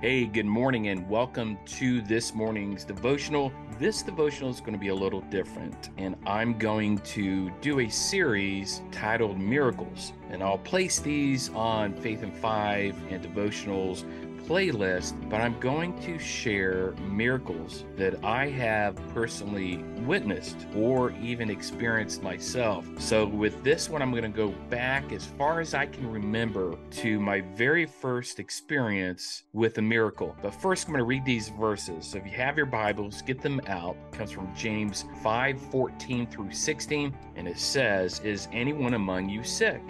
Hey, good morning, and welcome to this morning's devotional. This devotional is going to be a little different, and I'm going to do a series titled Miracles. And I'll place these on Faith in Five and devotionals playlist, but I'm going to share miracles that I have personally witnessed or even experienced myself. So, with this one, I'm going to go back as far as I can remember to my very first experience with a miracle. But first, I'm going to read these verses. So, if you have your Bibles, get them out. It comes from James 5 14 through 16, and it says, Is anyone among you sick?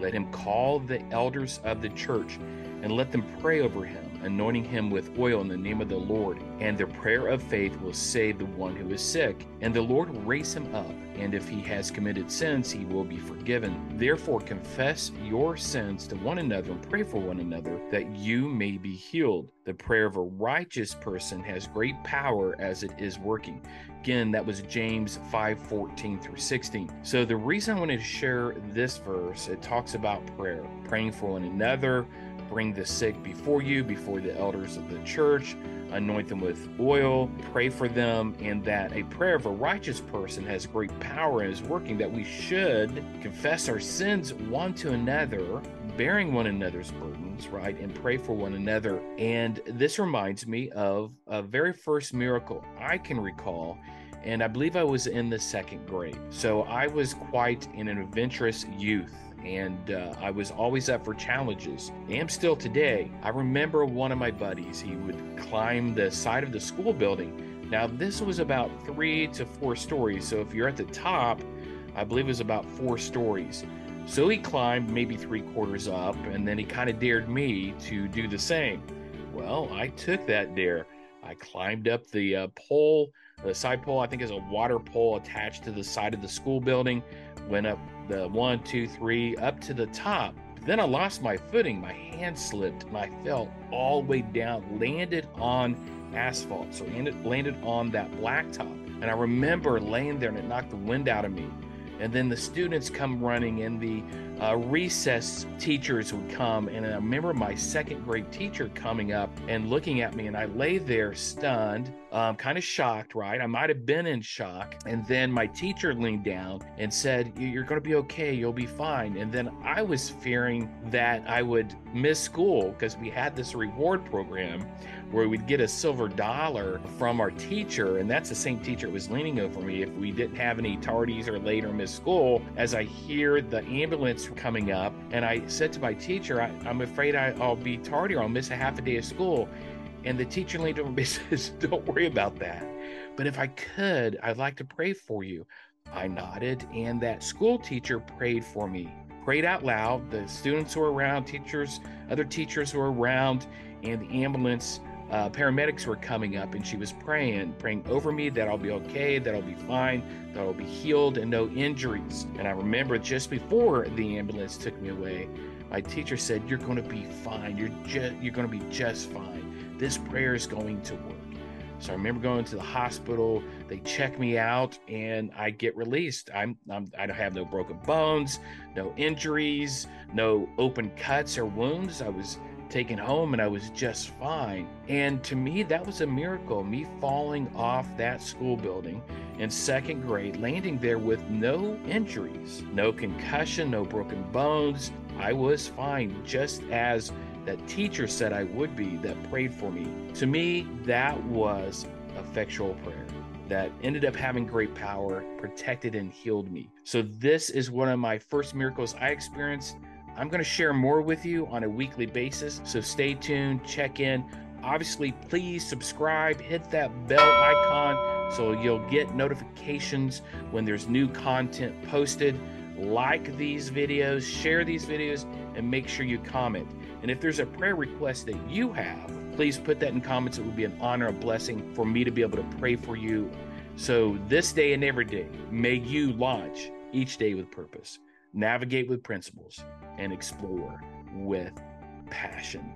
Let him call the elders of the church and let them pray over him, anointing him with oil in the name of the Lord. And the prayer of faith will save the one who is sick, and the Lord will raise him up. And if he has committed sins, he will be forgiven. Therefore, confess your sins to one another and pray for one another that you may be healed. The prayer of a righteous person has great power as it is working. Again, that was James 5 14 through 16. So, the reason I wanted to share this verse, it talks about prayer, praying for one another bring the sick before you, before the elders of the church, anoint them with oil, pray for them, and that a prayer of a righteous person has great power and is working, that we should confess our sins one to another, bearing one another's burdens, right, and pray for one another. And this reminds me of a very first miracle I can recall and I believe I was in the second grade. So I was quite an adventurous youth and uh, I was always up for challenges. Am still today. I remember one of my buddies, he would climb the side of the school building. Now, this was about three to four stories. So if you're at the top, I believe it was about four stories. So he climbed maybe three quarters up, and then he kind of dared me to do the same. Well, I took that dare. I climbed up the uh, pole, the side pole, I think is a water pole attached to the side of the school building, went up the one, two, three, up to the top. Then I lost my footing. My hand slipped and I fell all the way down, landed on asphalt. So landed, landed on that blacktop. And I remember laying there and it knocked the wind out of me. And then the students come running and the uh, recess teachers would come. And I remember my second grade teacher coming up and looking at me, and I lay there stunned, um, kind of shocked, right? I might have been in shock. And then my teacher leaned down and said, You're going to be okay. You'll be fine. And then I was fearing that I would miss school because we had this reward program where we'd get a silver dollar from our teacher. And that's the same teacher that was leaning over me if we didn't have any tardies or late or missed school. As I hear the ambulance coming up. And I said to my teacher, I, am afraid I, will be tardy or I'll miss a half a day of school. And the teacher leaned over me and says, Don't worry about that. But if I could, I'd like to pray for you. I nodded, and that school teacher prayed for me, prayed out loud. The students were around, teachers, other teachers were around, and the ambulance uh, paramedics were coming up and she was praying, praying over me that I'll be okay, that I'll be fine, that I'll be healed and no injuries. And I remember just before the ambulance took me away, my teacher said, "You're going to be fine. You're just you're going to be just fine. This prayer is going to work." So I remember going to the hospital. They check me out, and I get released. I'm, I'm I don't have no broken bones, no injuries, no open cuts or wounds. I was taken home and I was just fine. And to me, that was a miracle. Me falling off that school building in second grade, landing there with no injuries, no concussion, no broken bones. I was fine, just as that teacher said I would be that prayed for me. To me, that was effectual prayer that ended up having great power, protected and healed me. So, this is one of my first miracles I experienced I'm going to share more with you on a weekly basis, so stay tuned, check in. Obviously, please subscribe, hit that bell icon so you'll get notifications when there's new content posted. Like these videos, share these videos, and make sure you comment. And if there's a prayer request that you have, please put that in comments. It would be an honor, a blessing for me to be able to pray for you. So, this day and every day, may you launch each day with purpose navigate with principles, and explore with passion.